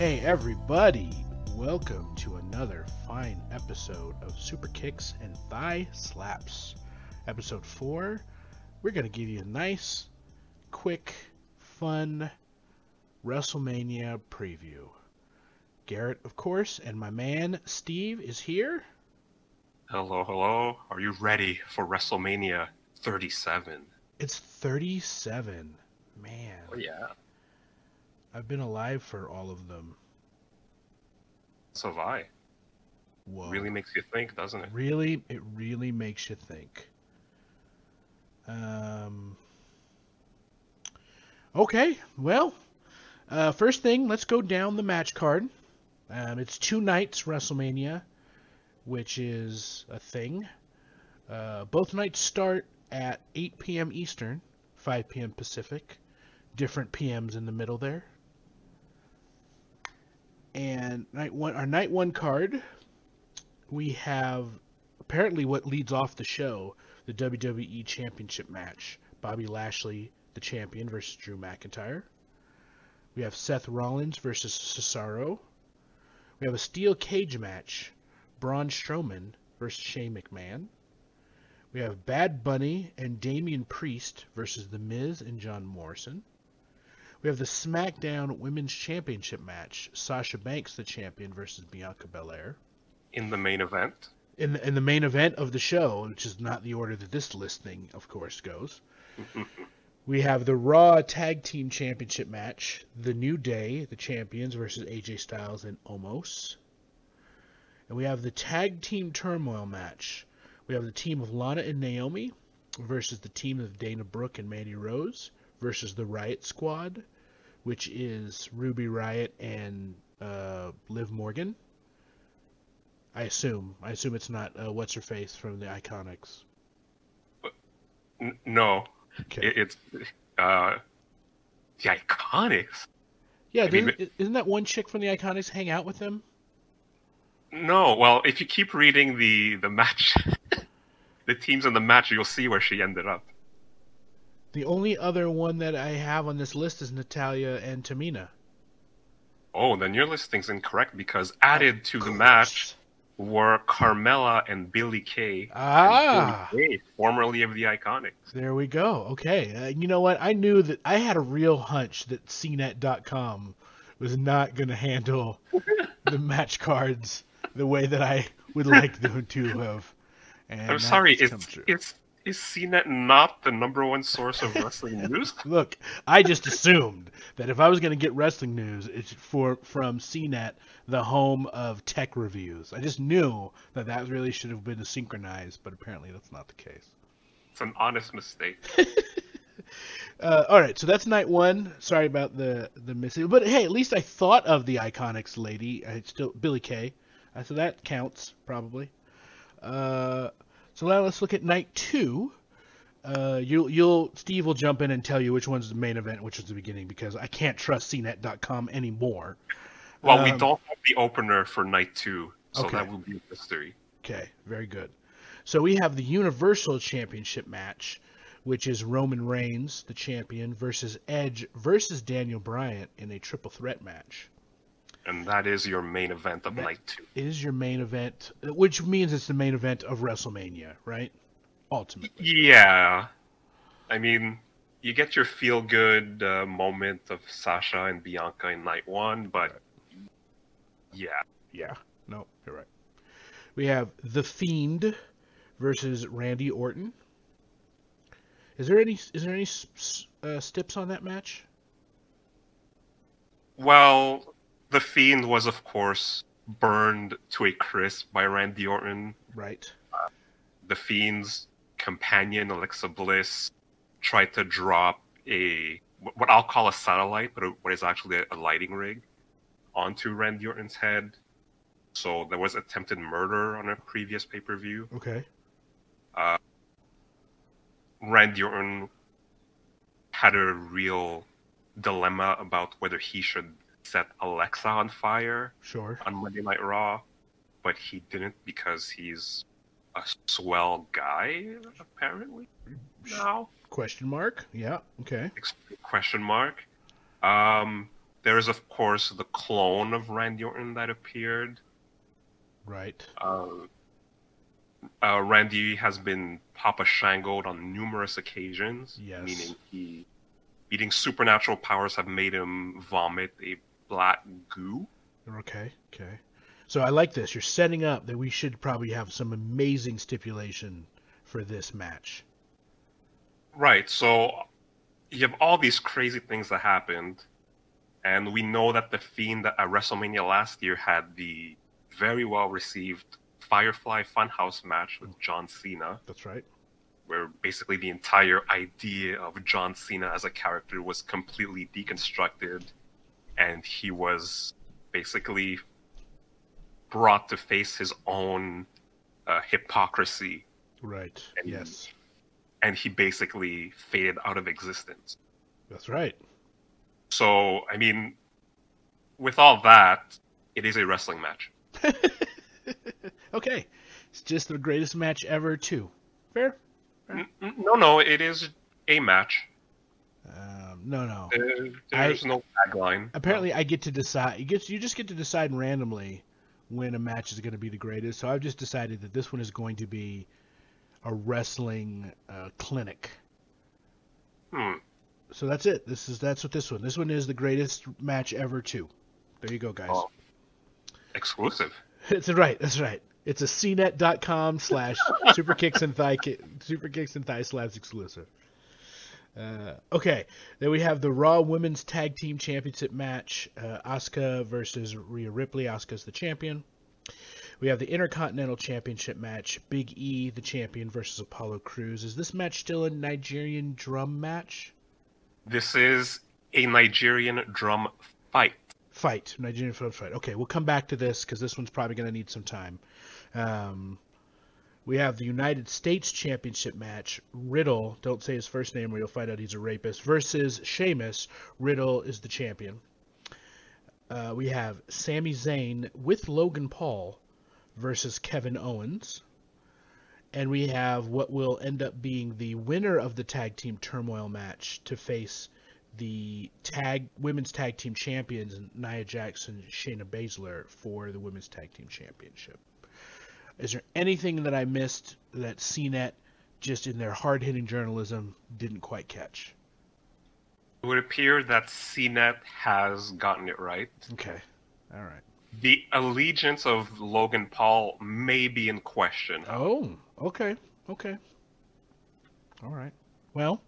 Hey, everybody! Welcome to another fine episode of Super Kicks and Thigh Slaps. Episode 4. We're going to give you a nice, quick, fun WrestleMania preview. Garrett, of course, and my man Steve is here. Hello, hello. Are you ready for WrestleMania 37? It's 37. Man. Oh, yeah. I've been alive for all of them. So have I. Whoa. Really makes you think, doesn't it? Really, it really makes you think. Um. Okay, well, uh, first thing, let's go down the match card. Um, it's two nights WrestleMania, which is a thing. Uh, both nights start at 8 p.m. Eastern, 5 p.m. Pacific. Different PMs in the middle there. And night one, our night one card, we have apparently what leads off the show, the WWE Championship match. Bobby Lashley, the champion, versus Drew McIntyre. We have Seth Rollins versus Cesaro. We have a steel cage match, Braun Strowman versus Shane McMahon. We have Bad Bunny and Damian Priest versus The Miz and John Morrison. We have the SmackDown Women's Championship match, Sasha Banks, the champion, versus Bianca Belair. In the main event. In the, in the main event of the show, which is not the order that this listing, of course, goes. we have the Raw Tag Team Championship match, The New Day, the champions, versus AJ Styles and Omos. And we have the Tag Team Turmoil match. We have the team of Lana and Naomi versus the team of Dana Brooke and Mandy Rose versus the Riot Squad, which is Ruby Riot and uh, Liv Morgan. I assume. I assume it's not uh, what's her face from the Iconics. No. Okay. It, it's uh, the Iconics. yeah, I mean, isn't that one chick from the Iconics hang out with them? No. Well, if you keep reading the the match, the teams in the match, you'll see where she ended up. The only other one that I have on this list is Natalya and Tamina. Oh, then your listing's incorrect because added to the match were Carmella and Billie Kay. Ah. Billie Kay, formerly of the Iconics. There we go. Okay. Uh, you know what? I knew that I had a real hunch that CNET.com was not going to handle the match cards the way that I would like them to have. And I'm sorry, come true. Is CNET not the number one source of wrestling news? Look, I just assumed that if I was going to get wrestling news, it's for from CNET, the home of tech reviews. I just knew that that really should have been synchronized, but apparently that's not the case. It's an honest mistake. Uh, all right, so that's night one. Sorry about the the missing, but hey, at least I thought of the Iconics lady. I still Billie Kay, uh, so that counts probably. Uh, so now let's look at night two. Uh, you'll you'll Steve will jump in and tell you which one's the main event, which is the beginning, because I can't trust CNET.com anymore. Well, we Um, don't have the opener for night two, so Okay. that will be a mystery. Okay, very good. So we have the Universal Championship match, which is Roman Reigns, the champion, versus Edge versus Daniel Bryan in a triple threat match. And that is your main event of That- night two. Is your main event, which means it's the main event of WrestleMania, right? Ultimately. Yeah. I mean, you get your feel good uh, moment of Sasha and Bianca in night one, but yeah. Yeah. No, you're right. We have The Fiend versus Randy Orton. Is there any is there any uh, stips on that match? Well, The Fiend was, of course, burned to a crisp by Randy Orton. Right. The Fiend's companion, Alexa Bliss, tried to drop a what I'll call a satellite, but what is actually a, a lighting rig, onto Randy Orton's head. So there was attempted murder on a previous pay per view. Okay. Uh, Randy Orton had a real dilemma about whether he should set Alexa on fire Sure. on Monday Night Raw, but he didn't because he's a swell guy, apparently. Now, Question mark. Yeah. Okay. Question mark. Um, there is, of course, the clone of Randy Orton that appeared. Right. Uh, uh, Randy has been Papa Shangled on numerous occasions, Yes. meaning he eating supernatural powers have made him vomit a black goo. Okay. Okay. So I like this. You're setting up that we should probably have some amazing stipulation for this match. Right. So you have all these crazy things that happened, and we know that the Fiend at WrestleMania last year had the very well received Firefly Funhouse match with John Cena, That's right. where basically the entire idea of John Cena as a character was completely deconstructed, and he was basically brought to face his own uh, hypocrisy Right. And- Yes. and he basically faded out of existence. That's right. So, I mean, with all that, it is a wrestling match. okay. It's just the greatest match ever, too. Fair? N- No, no, it is a match. No, no. There- There's no tagline. Apparently, I get to decide. You get you just get to decide randomly when a match is going to be the greatest. So I've just decided that this one is going to be a wrestling uh, clinic. Hmm. So that's it. This is that's what this one. This one is the greatest match ever, too. There you go, guys. Oh. Exclusive. That's right. That's right. It's a cnet.com slash super kicks and thigh super kicks and thigh slaps exclusive. Uh, okay, then we have the Raw Women's Tag Team Championship match: uh, Asuka versus Rhea Ripley. Asuka's the champion. We have the Intercontinental Championship match: Big E, the champion, versus Apollo Crews. Is this match still a Nigerian drum match? This is a Nigerian drum fight. Fight, Nigerian drum fight. Okay, we'll come back to this because this one's probably going to need some time. Um, we have the United States Championship match. Riddle, don't say his first name or you'll find out he's a rapist, versus Sheamus. Riddle is the champion. Uh, we have Sami Zayn with Logan Paul versus Kevin Owens. And we have what will end up being the winner of the tag team turmoil match to face the tag women's tag team champions Nia Jackson, and Shayna Baszler for the women's tag team championship. Is there anything that I missed that CNET just in their hard hitting journalism didn't quite catch? It would appear that CNET has gotten it right. Okay. All right. The allegiance of Logan Paul may be in question. Oh, okay. Okay. All right. Well,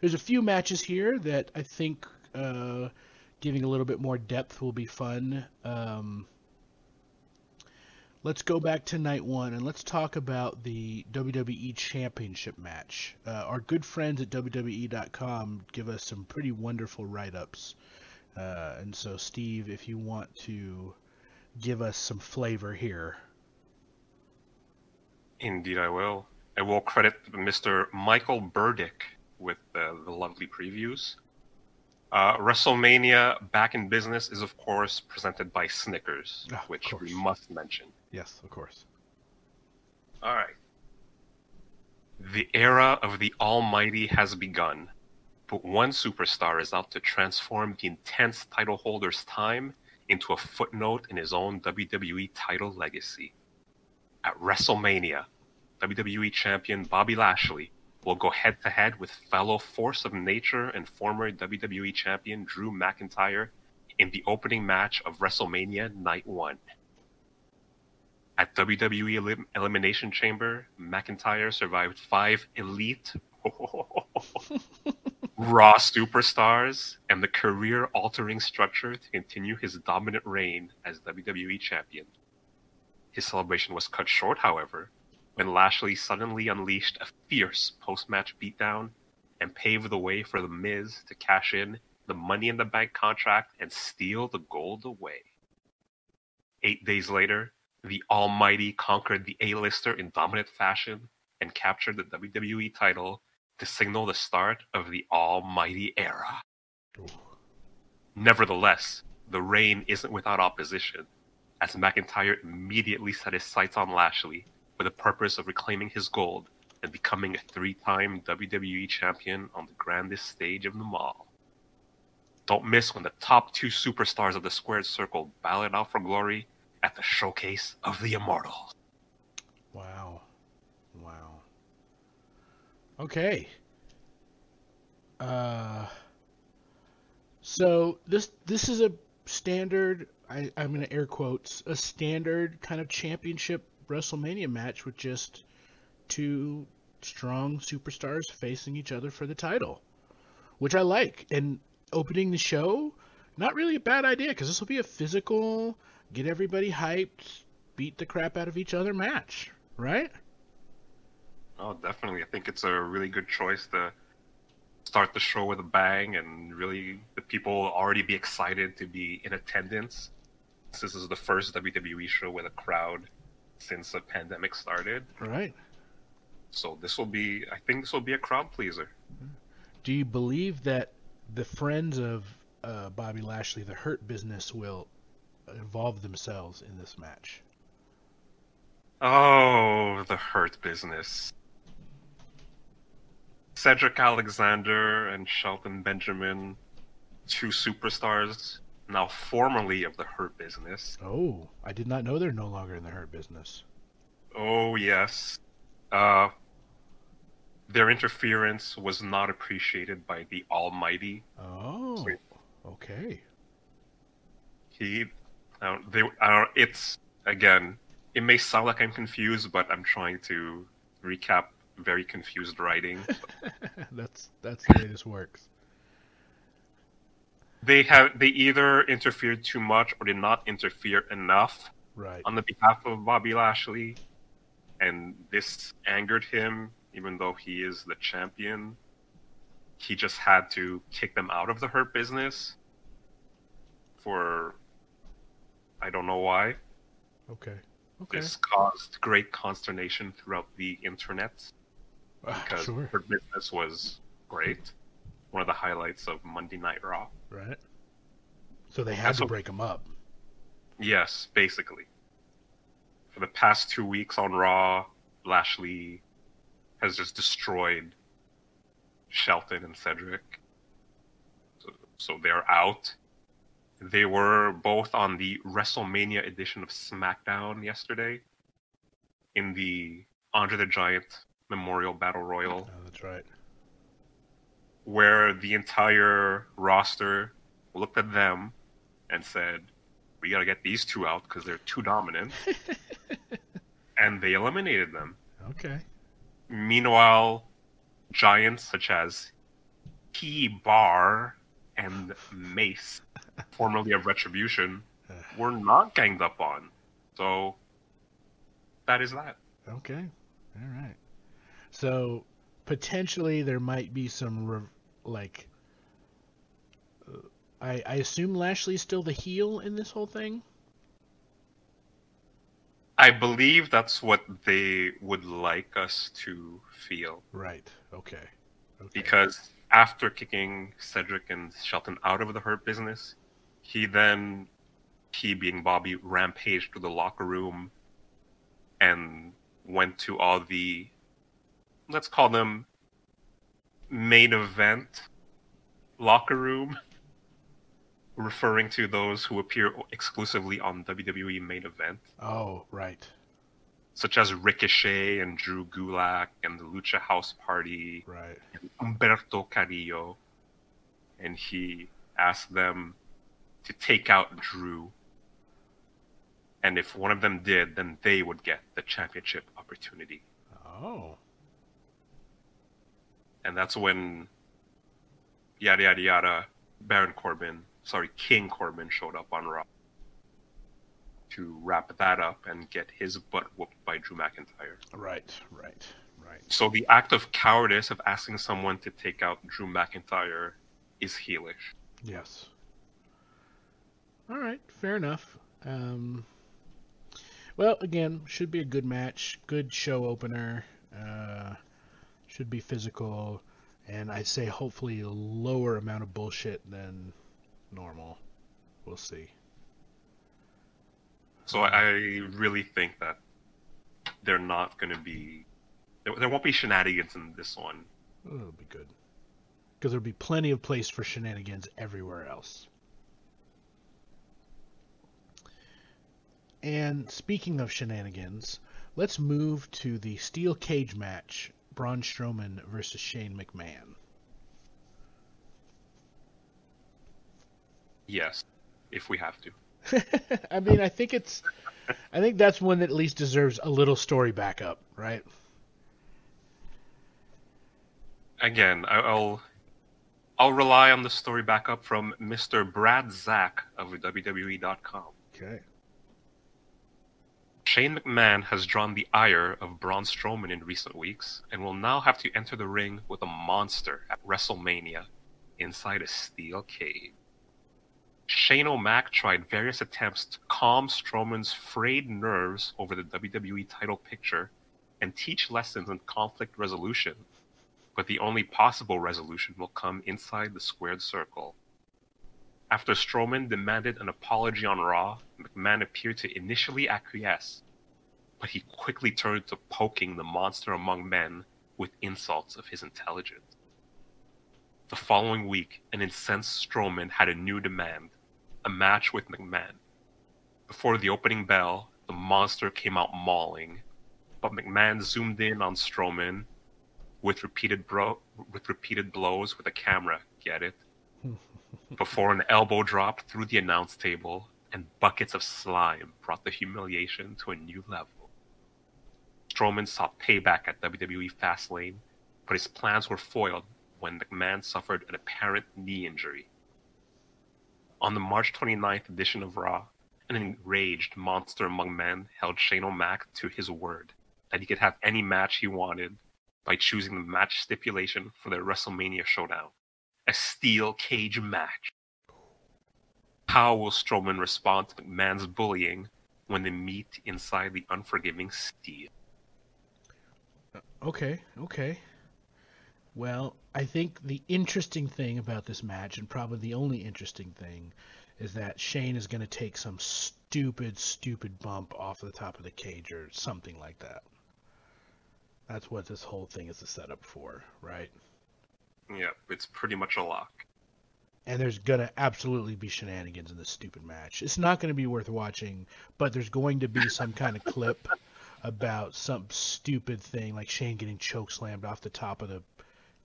there's a few matches here that I think uh, giving a little bit more depth will be fun. Um, let's go back to night one and let's talk about the WWE Championship match. Uh, our good friends at WWE.com give us some pretty wonderful write ups. Uh, and so, Steve, if you want to give us some flavor here. Indeed, I will. I will credit Mr. Michael Burdick with uh, the lovely previews. Uh, WrestleMania Back in Business is, of course, presented by Snickers, of which we must mention. Yes, of course. All right. The era of the Almighty has begun, but one superstar is out to transform the intense title holder's time into a footnote in his own WWE title legacy. At WrestleMania, WWE Champion Bobby Lashley will go head to head with fellow Force of Nature and former WWE Champion Drew McIntyre in the opening match of WrestleMania Night 1. At WWE Elim- Elimination Chamber, McIntyre survived five elite Raw superstars and the career altering structure to continue his dominant reign as WWE Champion. His celebration was cut short, however, when Lashley suddenly unleashed a fierce post match beatdown and paved the way for The Miz to cash in the Money in the Bank contract and steal the gold away. Eight days later, the Almighty conquered the A-lister in dominant fashion and captured the WWE title to signal the start of the Almighty era. Nevertheless, the reign isn't without opposition, as McIntyre immediately set his sights on Lashley for the purpose of reclaiming his gold and becoming a three time WWE champion on the grandest stage of them all. don't miss when the top two superstars of the squared circle battle it out for glory at the showcase of the immortals. Wow. Wow. Okay. Uh so this this is a standard I, I'm gonna air quotes a standard kind of championship WrestleMania match with just two strong superstars facing each other for the title, which I like. And opening the show, not really a bad idea because this will be a physical, get everybody hyped, beat the crap out of each other match, right? Oh, definitely. I think it's a really good choice to start the show with a bang and really the people already be excited to be in attendance. This is the first WWE show with a crowd since the pandemic started. Right. So this will be, I think this will be a crowd pleaser. Do you believe that the friends of uh, Bobby Lashley, the Hurt Business, will involve themselves in this match? Oh, the Hurt Business. Cedric Alexander and Shelton Benjamin, two superstars, now formerly of the Hurt Business. Oh, I did not know they're no longer in the Hurt Business. Oh, yes. Uh, their interference was not appreciated by the Almighty. Oh, okay. He, I don't, they, I don't, it's again. It may sound like I'm confused, but I'm trying to recap very confused writing. that's that's the way this works. They have they either interfered too much or did not interfere enough Right. on the behalf of Bobby Lashley, and this angered him. Even though he is the champion, he just had to kick them out of the Hurt Business. For I don't know why. Okay. Okay. This caused great consternation throughout the internet Ah, because sure. Hurt Business was great. One of the highlights of Monday Night Raw. Right. So they had That's to what- break them up. Yes, basically. For the past two weeks on Raw, Lashley has just destroyed Shelton and Cedric. So, so they're out. They were both on the WrestleMania edition of SmackDown yesterday in the Andre the Giant Memorial Battle Royal. Oh, that's right. where the entire roster looked at them and said, "We got to get these two out because they're too dominant," and they eliminated them. Okay. Meanwhile, giants such as T Bar and Mace, formerly of Retribution, were not ganged up on. So that is that. Okay. All right. So potentially there might be some re- like. uh, I I assume Lashley's still the heel in this whole thing. I believe that's what they would like us to feel. Right. Okay. Okay. because after kicking Cedric and Shelton out of the Hurt Business, he then, he being Bobby, rampaged to the locker room and went to all the, let's call them main event locker room, referring to those who appear exclusively on WWE main event, Oh, right. Such as Ricochet and Drew Gulak and the Lucha House Party. Right. Humberto Carrillo, and he asked them to take out Drew. And if one of them did, then they would get the championship opportunity. Oh. And that's when yada yada yada Baron Corbin, sorry, King Corbin showed up on Raw to wrap that up and get his butt whooped by Drew McIntyre. Right. Right. Right. So the act of cowardice of asking someone to take out Drew McIntyre is heelish. Yes. All right, fair enough. Um, well, again, should be a good match, good show opener. Uh, should be physical, and I'd say hopefully a lower amount of bullshit than normal. We'll see. So I really think that they're not going to be. There, there won't be shenanigans in this one. Oh, it'll be good. because there'll be plenty of place for shenanigans everywhere else. And speaking of shenanigans, let's move to the steel cage match Braun Strowman versus Shane McMahon. Yes, if we have to. I mean, I think it's, I think that's one that at least deserves a little story backup, right? Again, I'll, I'll rely on the story backup from Mr. Brad Zack of WWE.com. Okay. Shane McMahon has drawn the ire of Braun Strowman in recent weeks and will now have to enter the ring with a monster at WrestleMania inside a steel cage. Shane O'Mac tried various attempts to calm Strowman's frayed nerves over the WWE title picture and teach lessons in conflict resolution, but the only possible resolution will come inside the squared circle. After Strowman demanded an apology on Raw, McMahon appeared to initially acquiesce, but he quickly turned to poking the monster among men with insults of his intelligence. The following week, an incensed Strowman had a new demand a match with McMahon. Before the opening bell, the monster came out mauling, but McMahon zoomed in on Strowman with repeated, bro- with repeated blows with a camera. Get it? before an elbow drop through the announce table and buckets of slime brought the humiliation to a new level. Strowman sought payback at WWE Fastlane, but his plans were foiled when McMahon suffered an apparent knee injury. On the March 29th edition of Raw, an enraged monster among men held Shane O'Mac to his word that he could have any match he wanted by choosing the match stipulation for their WrestleMania showdown a steel cage match. How will Strowman respond to McMahon's bullying when they meet inside the unforgiving steel? Uh, okay, okay. Well, I think the interesting thing about this match, and probably the only interesting thing, is that Shane is going to take some stupid, stupid bump off the top of the cage or something like that. That's what this whole thing is a setup for, right? Yeah, it's pretty much a lock. And there's going to absolutely be shenanigans in this stupid match. It's not going to be worth watching, but there's going to be some kind of clip about some stupid thing like Shane getting choke slammed off the top of the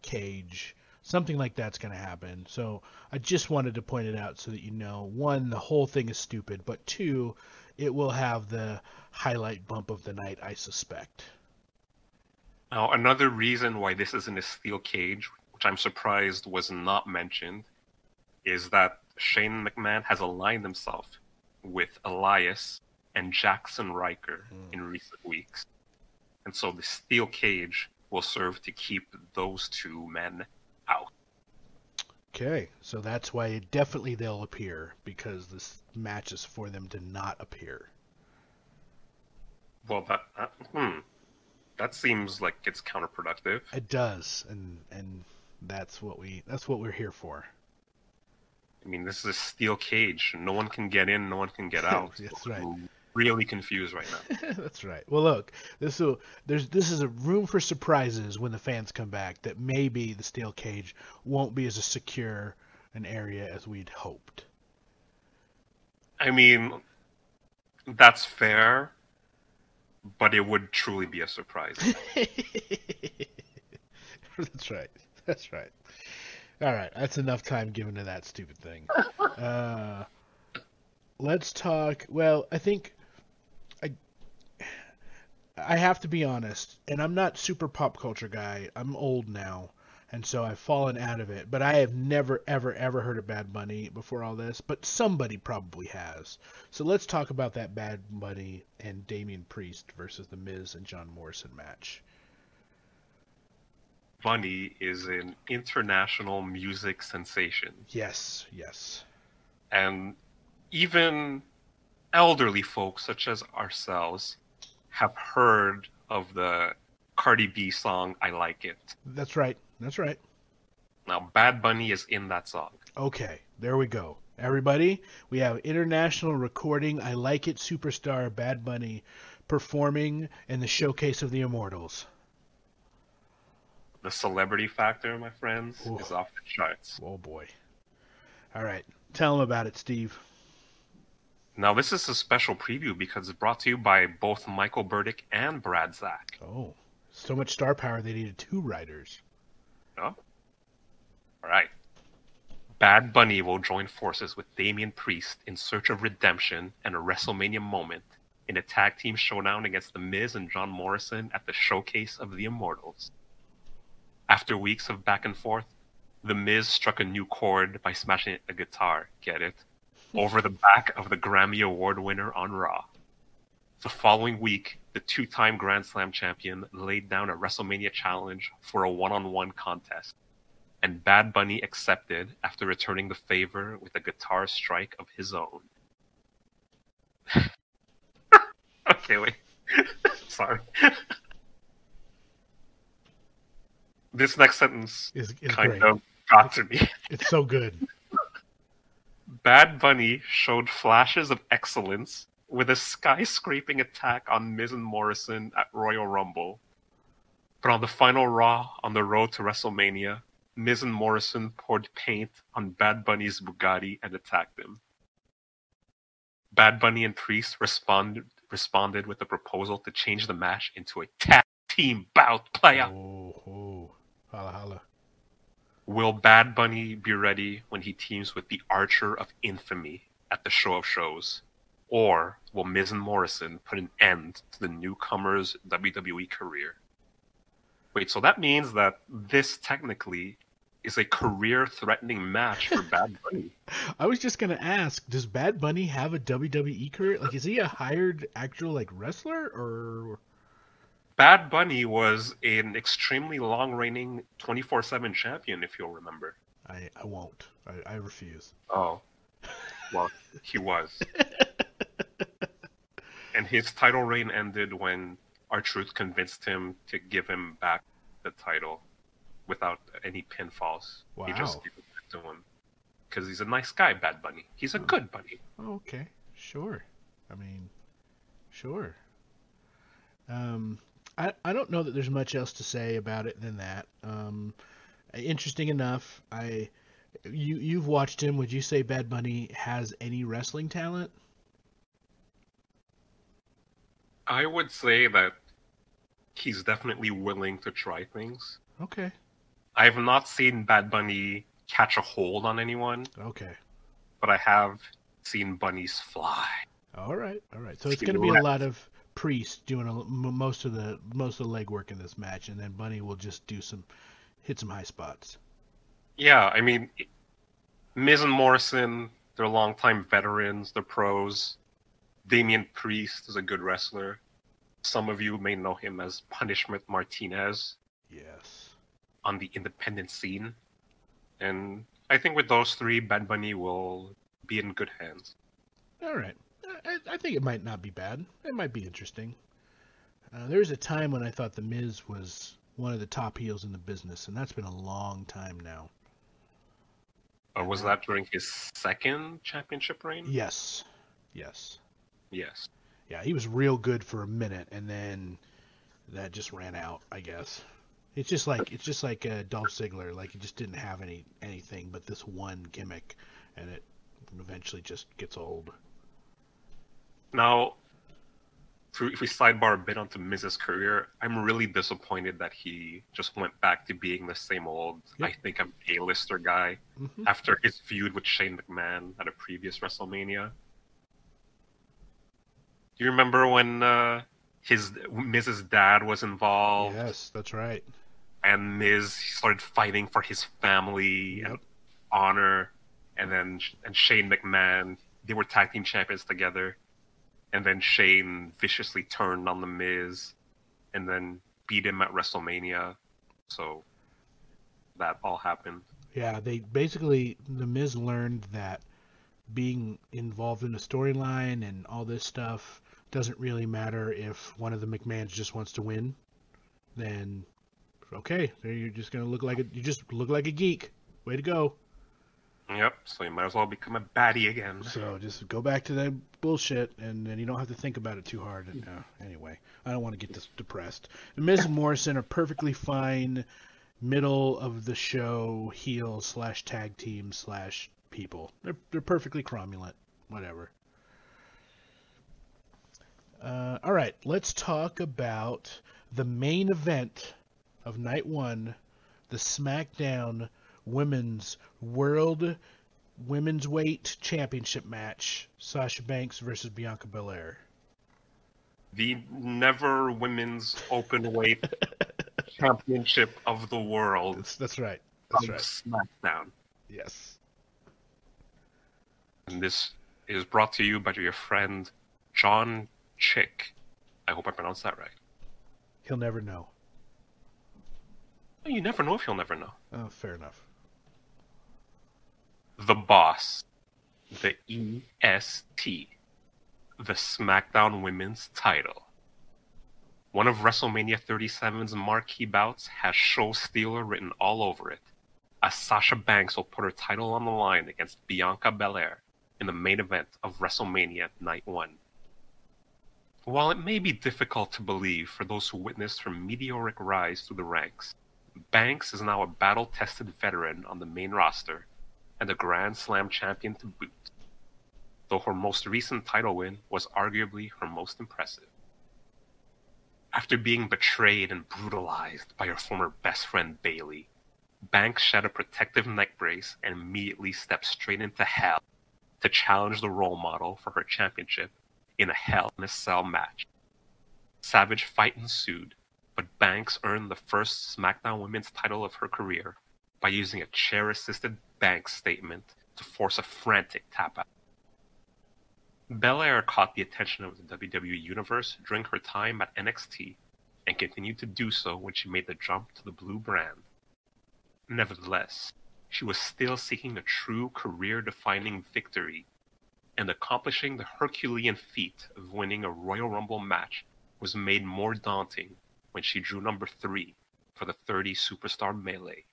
cage. Something like that's going to happen. So I just wanted to point it out so that you know one, the whole thing is stupid, but two, it will have the highlight bump of the night, I suspect. Now, another reason why this isn't a steel cage, which I'm surprised was not mentioned, is that Shane McMahon has aligned himself with Elias and Jaxson Ryker Hmm. in recent weeks. And so the steel cage will serve to keep those two men out. Okay, so that's why definitely they'll appear because this match is for them to not appear. Well, that, that hmm, that seems like it's counterproductive. It does, and and that's what we that's what we're here for. I mean, this is a steel cage. No one can get in, no one can get out. That's right. Really confused right now. That's right. Well, look, this will there's this is a room for surprises when the fans come back. That maybe the steel cage won't be as a secure an area as we'd hoped. I mean, that's fair, but it would truly be a surprise. that's right. That's right. All right, that's enough time given to that stupid thing. Uh, let's talk. Well, I think I have to be honest, and I'm not super pop culture guy. I'm old now, and so I've fallen out of it. But I have never, ever, ever heard of Bad Bunny before all this. But somebody probably has. So let's talk about that Bad Bunny and Damian Priest versus the Miz and John Morrison match. Bunny is an international music sensation, Yes, yes. and even elderly folks such as ourselves have heard of the Cardi B song "I Like It." That's right. That's right. Now, Bad Bunny is in that song. Okay, there we go. Everybody, we have international recording I Like It superstar Bad Bunny performing in the Showcase of the Immortals. The celebrity factor, my friends, Ooh. is off the charts. Oh boy. All right, tell them about it, Steve. Now, this is a special preview because it's brought to you by both Michael Burdick and Brad Zach. Oh, so much star power they needed two writers. Oh. All right. Bad Bunny will join forces with Damian Priest in search of redemption and a WrestleMania moment in a tag team showdown against The Miz and John Morrison at the Showcase of the Immortals. After weeks of back and forth, The Miz struck a new chord by smashing a guitar, get it, over the back of the Grammy Award winner on Raw. The following week, the two time Grand Slam champion laid down a WrestleMania challenge for a one on one contest, and Bad Bunny accepted after returning the favor with a guitar strike of his own. okay, wait. Sorry. this next sentence Is is kind great. of got to me. It's so good. Bad Bunny showed flashes of excellence with a skyscraping attack on Miz and Morrison at Royal Rumble. But on the final Raw on the road to WrestleMania, Miz and Morrison poured paint on Bad Bunny's Bugatti and attacked him. Bad Bunny and Priest responded responded with a proposal to change the match into a tag team bout playoff. Oh, oh, holla holla. Will Bad Bunny be ready when he teams with the Archer of Infamy at the Show of Shows? Or will Miz and Morrison put an end to the newcomer's WWE career? Wait, so that means that this technically is a career threatening match for Bad Bunny. I was just gonna ask, does Bad Bunny have a WWE career? Like, is he a hired actual like wrestler or? Bad Bunny was an extremely long reigning 24 7 champion, if you'll remember. I I won't. I, I refuse. Oh. Well, he was. and his title reign ended when R-Truth convinced him to give him back the title without any pinfalls. Wow. He just gave it back to him. Because he's a nice guy, Bad Bunny. He's a good bunny. Oh, okay, sure. I mean, sure. Um, I I don't know that there's much else to say about it than that. Um, interesting enough, I you you've watched him. Would you say Bad Bunny has any wrestling talent? I would say that he's definitely willing to try things. Okay, I have not seen Bad Bunny catch a hold on anyone, okay, but I have seen bunnies fly. all right, all right. So it's going to be a lot of Priest doing a, most of the most of the legwork in this match, and then Bunny will just do some hit some high spots. Yeah, I mean, Miz and Morrison, they're longtime veterans, they're pros. Damian Priest is a good wrestler. Some of you may know him as Punishment Martinez Yes. on the independent scene. And I think with those three, Bad Bunny will be in good hands. All right. I, I think it might not be bad. It might be interesting. Uh, there was a time when I thought The Miz was one of the top heels in the business, and that's been a long time now. Or was that during his second championship reign? Yes. Yes. Yes. Yeah, he was real good for a minute, and then that just ran out, I guess. It's just like it's just like uh, Dolph Ziggler. Like he just didn't have any anything but this one gimmick, and it eventually just gets old. Now, if we sidebar a bit onto Miz's career, I'm really disappointed that he just went back to being the same old, Yep. I think I'm A-lister guy hmm after his feud with Shane McMahon at a previous WrestleMania. Do you remember when uh, his Miz's dad was involved Yes, that's right. and Miz started fighting for his family and honor, and then and Shane McMahon they were tag team champions together, and then Shane viciously turned on the Miz, and then beat him at WrestleMania, so that all happened. Yeah, they basically the Miz learned that being involved in a storyline and all this stuff doesn't really matter if one of the McMahons just wants to win. Then okay, you're just gonna look like a you just look like a geek. Way to go. Yep, so you might as well become a baddie again. So just go back to that bullshit, and then you don't have to think about it too hard. And, uh, anyway, I don't want to get this depressed. And Morrison are perfectly fine middle of the show heel slash tag team slash people. They're they're perfectly cromulent. Whatever. Uh, all right, let's talk about the main event of night one, the SmackDown Women's World Women's Weight Championship match: Sasha Banks versus Bianca Belair. The never women's open weight championship of the world. That's, that's right. That's right. SmackDown. Yes. And this is brought to you by your friend John Chick. I hope I pronounced that right. He'll never know. You never know if you'll never know. Oh, fair enough. The Boss, the EST, the SmackDown Women's title. One of WrestleMania 37's marquee bouts has show stealer written all over it, as Sasha Banks will put her title on the line against Bianca Belair in the main event of WrestleMania Night 1. While it may be difficult to believe for those who witnessed her meteoric rise through the ranks, Banks is now a battle tested veteran on the main roster and a Grand Slam champion to boot, though her most recent title win was arguably her most impressive. After being betrayed and brutalized by her former best friend Bayley, Banks shed a protective neck brace and immediately stepped straight into hell to challenge the role model for her championship in a Hell in a Cell match. Savage fight ensued, but Banks earned the first SmackDown Women's title of her career by using a chair assisted Banks statement to force a frantic tap out. Belair caught the attention of the WWE Universe during her time at NXT and continued to do so when she made the jump to the blue brand. Nevertheless, she was still seeking a true career defining victory, and accomplishing the Herculean feat of winning a Royal Rumble match was made more daunting when she drew number three for the 30 Superstar Melee.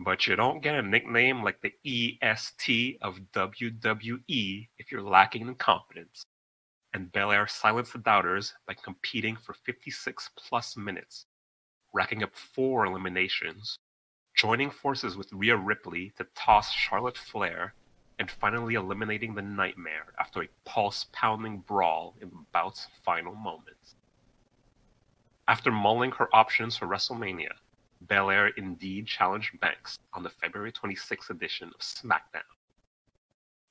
But you don't get a nickname like the EST of WWE if you're lacking in confidence. And Belair silenced the doubters by competing for 56 plus minutes, racking up four eliminations, joining forces with Rhea Ripley to toss Charlotte Flair, and finally eliminating the Nightmare after a pulse pounding brawl in the bout's final moments. After mulling her options for WrestleMania, Belair indeed challenged Banks on the February 26th edition of SmackDown.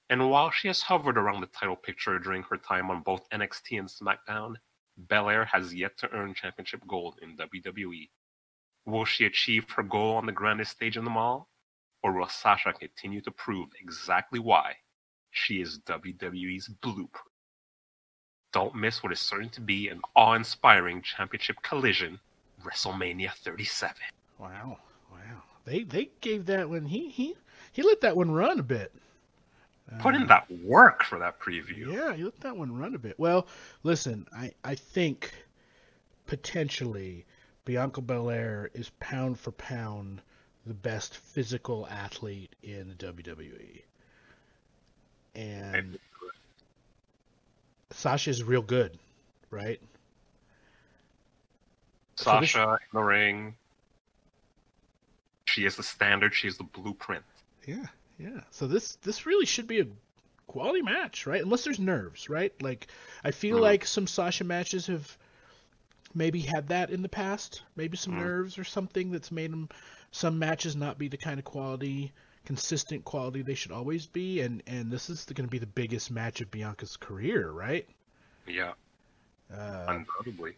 And while she has hovered around the title picture during her time on both NXT and SmackDown, Belair has yet to earn championship gold in WWE. Will she achieve her goal on the grandest stage in them all? Or will Sasha continue to prove exactly why she is WWE's blueprint? Don't miss what is certain to be an awe inspiring championship collision WrestleMania 37. Wow, wow. They they gave that one. He he he let that one run a bit. Put in Uh, that work for that preview. Yeah, he let that one run a bit. Well, listen, I I think potentially Bianca Belair is pound for pound the best physical athlete in the WWE. And Sasha's real good, right? So this- Sasha in the ring. She is the standard. She is the blueprint. Yeah, yeah. So this this really should be a quality match, right? Unless there's nerves, right? Like I feel Mhm. like some Sasha matches have maybe had that in the past, maybe some Mhm. nerves or something that's made them some matches not be the kind of quality, consistent quality they should always be. And and this is going to be the biggest match of Bianca's career, right? Yeah, Uh, undoubtedly.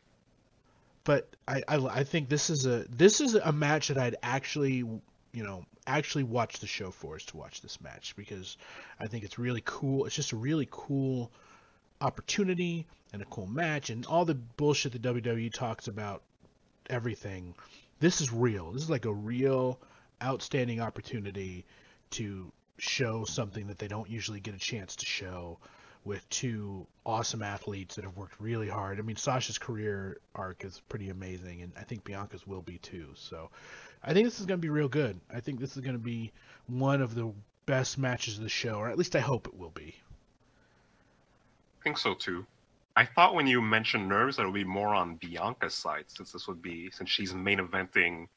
But I, I I think this is a this is a match that I'd actually you know actually watch the show for is to watch this match because I think it's really cool. It's just a really cool opportunity and a cool match and all the bullshit that WWE talks about everything. This is real. This is like a real outstanding opportunity to show something that they don't usually get a chance to show with two awesome athletes that have worked really hard. I mean, Sasha's career arc is pretty amazing, and I think Bianca's will be too. So, I think this is going to be real good. I think this is going to be one of the best matches of the show, or at least I hope it will be. I think so too. I thought when you mentioned nerves that it would be more on Bianca's side, since this would be since she's main eventing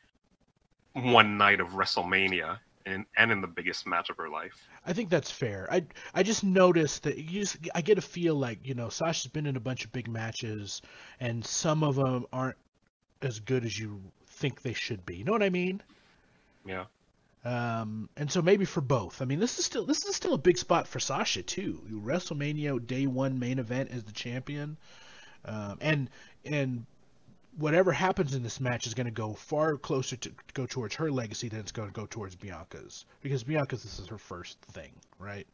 one night of WrestleMania and and in the biggest match of her life. I think that's fair. I I just noticed that you just I get a feel like you know Sasha's been in a bunch of big matches, and some of them aren't as good as you think they should be. You know what I mean? Yeah. Um, and so maybe for both. I mean, this is still this is still a big spot for Sasha too. WrestleMania Day One main event as the champion, um, and and whatever happens in this match is going to go far closer to go towards her legacy than it's going to go towards Bianca's because Bianca's this is her first thing, right?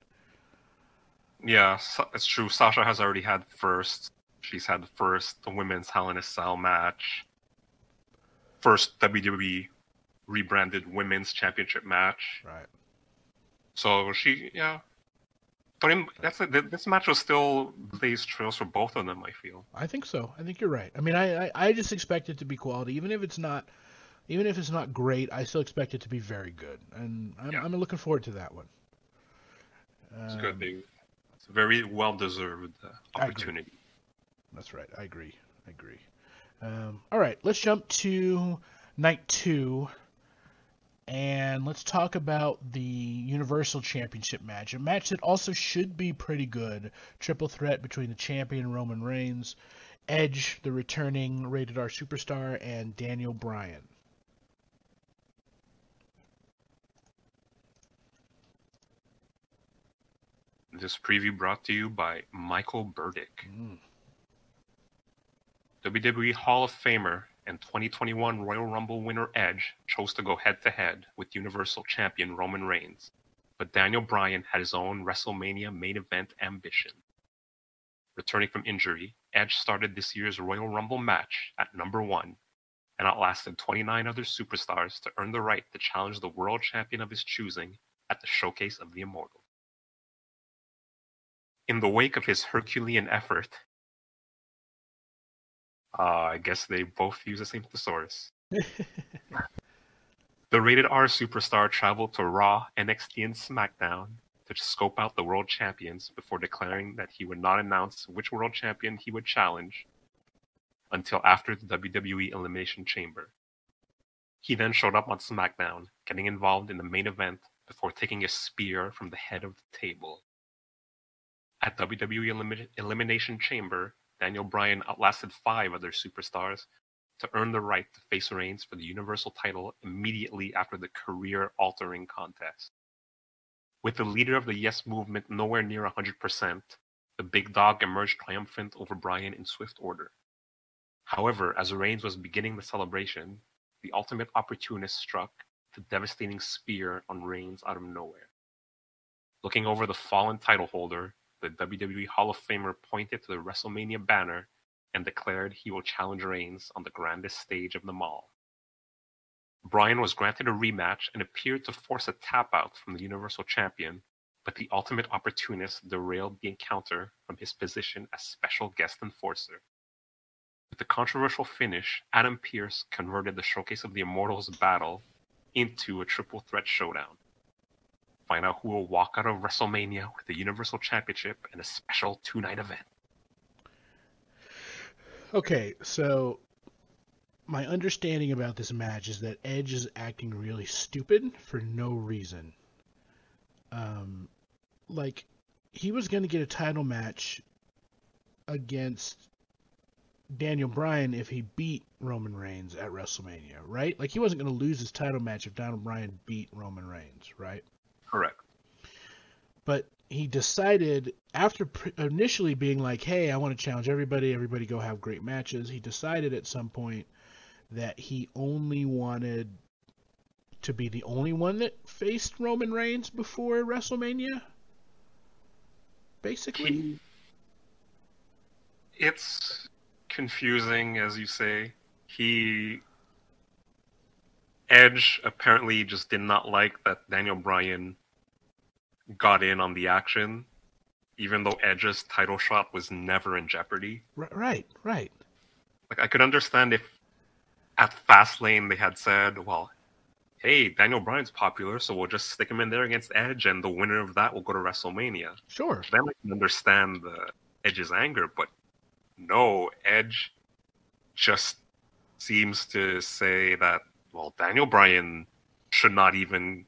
Yeah, it's true. Sasha has already had first. She's had the first the women's Hell in a Cell match, first WWE rebranded women's championship match. Right. So she, yeah. But in, that's a, this match was still blazed trails for both of them. I feel. I think so. I think you're right. I mean, I, I, I just expect it to be quality, even if it's not, even if it's not great. I still expect it to be very good, and I'm, yeah. I'm looking forward to that one. It's um, good. Thing. It's a very well deserved uh, opportunity. That's right. I agree. I agree. Um, all right, let's jump to night two and let's talk about the Universal Championship match. A match that also should be pretty good. Triple threat between the champion Roman Reigns, Edge, the returning rated R superstar, and Daniel Bryan. This preview brought to you by Michael Burdick. Mm. WWE Hall of Famer and 2021 Royal Rumble winner Edge chose to go head to head with Universal Champion Roman Reigns, but Daniel Bryan had his own WrestleMania main event ambition. Returning from injury, Edge started this year's Royal Rumble match at number one and outlasted 29 other superstars to earn the right to challenge the world champion of his choosing at the Showcase of the Immortal. In the wake of his Herculean effort, uh, I guess they both use the same thesaurus. the rated R superstar traveled to Raw, NXT, and SmackDown to scope out the world champions before declaring that he would not announce which world champion he would challenge until after the WWE Elimination Chamber. He then showed up on SmackDown, getting involved in the main event before taking a spear from the head of the table. At WWE Elim- Elimination Chamber, Daniel Bryan outlasted five other superstars to earn the right to face Reigns for the Universal title immediately after the career altering contest. With the leader of the Yes movement nowhere near 100%, the big dog emerged triumphant over Bryan in swift order. However, as Reigns was beginning the celebration, the ultimate opportunist struck the devastating spear on Reigns out of nowhere. Looking over the fallen title holder, the WWE Hall of Famer pointed to the WrestleMania banner and declared he will challenge Reigns on the grandest stage of them all. Bryan was granted a rematch and appeared to force a tap out from the Universal Champion, but the ultimate opportunist derailed the encounter from his position as special guest enforcer. With the controversial finish, Adam Pearce converted the Showcase of the Immortals battle into a triple threat showdown find out who will walk out of WrestleMania with the Universal Championship in a special two night event. Okay, so my understanding about this match is that Edge is acting really stupid for no reason. Um, like he was going to get a title match against Daniel Bryan if he beat Roman Reigns at WrestleMania, right? Like he wasn't going to lose his title match if Daniel Bryan beat Roman Reigns, right? Correct. But he decided after initially being like, "Hey, I want to challenge everybody. Everybody go have great matches." He decided at some point that he only wanted to be the only one that faced Roman Reigns before WrestleMania. Basically, he, it's confusing, as you say. He Edge apparently just did not like that Daniel Bryan got in on the action, even though Edge's title shot was never in jeopardy. Right, right. Like I could understand if at Fastlane they had said, "Well, hey, Daniel Bryan's popular, so we'll just stick him in there against Edge, and the winner of that will go to WrestleMania." Sure. Then I can understand the Edge's anger, but no, Edge just seems to say that well, Daniel Bryan should not even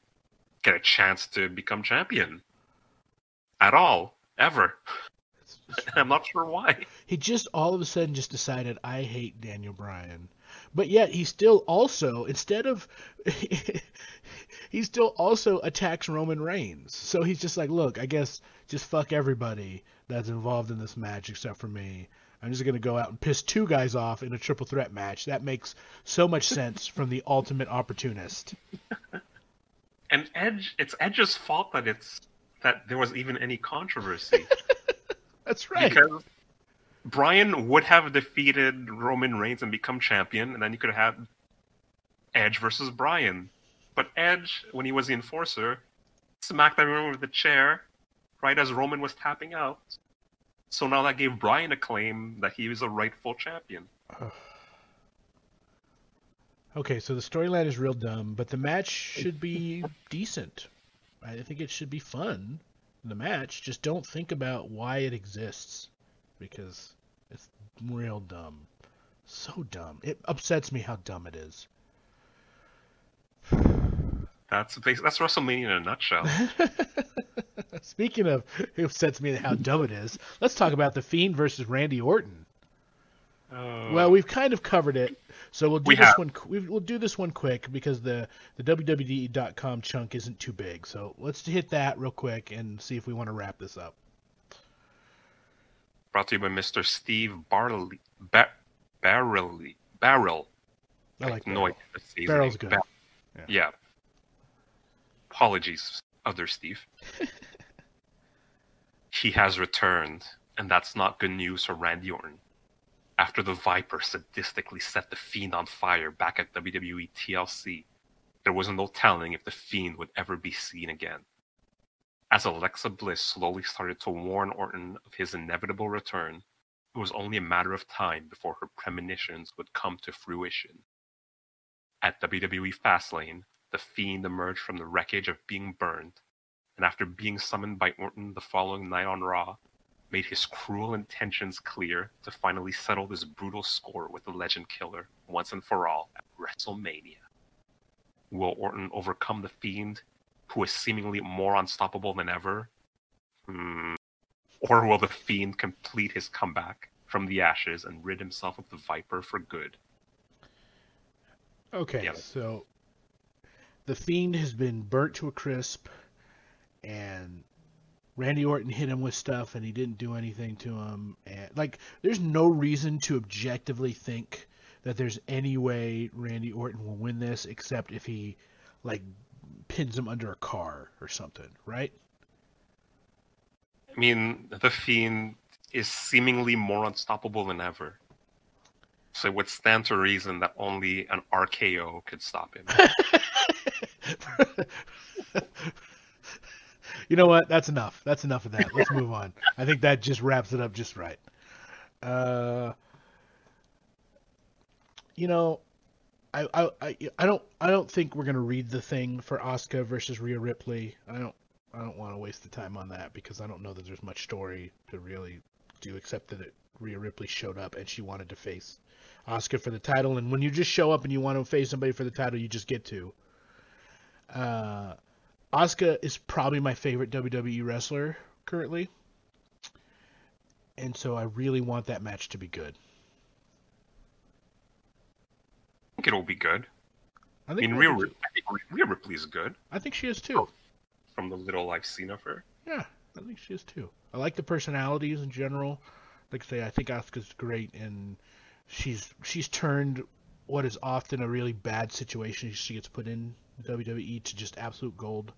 get a chance to become champion at all, ever. I'm not sure why. He just all of a sudden just decided I hate Daniel Bryan. But yet he still also instead of he still also attacks Roman Reigns. So he's just like, look, I guess just fuck everybody that's involved in this match except for me. I'm just gonna go out and piss two guys off in a triple threat match. That makes so much sense from the ultimate opportunist. And Edge, it's Edge's fault that it's that there was even any controversy. That's right. Because Bryan would have defeated Roman Reigns and become champion, and then you could have Edge versus Bryan. But Edge, when he was the enforcer, smacked everyone with the chair right as Roman was tapping out. So now that gave Bryan a claim that he was a rightful champion. Okay, so the storyline is real dumb, but the match should be decent. I think it should be fun. The match, just don't think about why it exists because it's real dumb. So dumb. It upsets me how dumb it is. That's that's WrestleMania in a nutshell. Speaking of it upsets me how dumb it is, let's talk about the Fiend versus Randy Orton. Uh, Well, we've kind of covered it, so we'll do We this have. one. we- We'll do this one quick because the the WWE.com chunk isn't too big. So let's hit that real quick and see if we want to wrap this up. brought to you by Mr. Steve Barley, ba- Barrelly, Barrel. I like that. no idea how to say his Barrel's good. Ba- Yeah. yeah. Apologies, other Steve. he has returned, and that's not good news for Randy Orton. After the Viper sadistically set the Fiend on fire back at WWE TLC, there was no telling if the Fiend would ever be seen again. As Alexa Bliss slowly started to warn Orton of his inevitable return, it was only a matter of time before her premonitions would come to fruition. At WWE Fastlane, the Fiend emerged from the wreckage of being burned, and after being summoned by Orton the following night on Raw, made his cruel intentions clear to finally settle this brutal score with the Legend Killer once and for all at WrestleMania. Will Orton overcome the Fiend, who is seemingly more unstoppable than ever? Hmm. Or will the Fiend complete his comeback from the ashes and rid himself of the Viper for good? Okay, Yeah. so the Fiend has been burnt to a crisp, and Randy Orton hit him with stuff, and he didn't do anything to him. And like, there's no reason to objectively think that there's any way Randy Orton will win this, except if he like pins him under a car or something, right? I mean, the Fiend is seemingly more unstoppable than ever. So it would stand to reason that only an RKO could stop him. you know what? That's enough. That's enough of that. Let's move on. I think that just wraps it up just right. Uh, you know, I, I, I, I don't I don't think we're gonna read the thing for Asuka versus Rhea Ripley. I don't I don't want to waste the time on that because I don't know that there's much story to really do except that it, Rhea Ripley showed up and she wanted to face Asuka for the title. And when you just show up and you want to face somebody for the title, you just get to. Uh, Asuka is probably my favorite WWE wrestler currently, and so I really want that match to be good. I think it'll be good. I I think mean, Rhea, Rhea, Rip- I think Rhea Ripley's good I think she is too. Oh, from the little I've seen of her. Yeah, I think she is too. I like the personalities in general. Like I say, I think Asuka's great, and she's she's turned what is often a really bad situation she gets put in WWE to just absolute gold.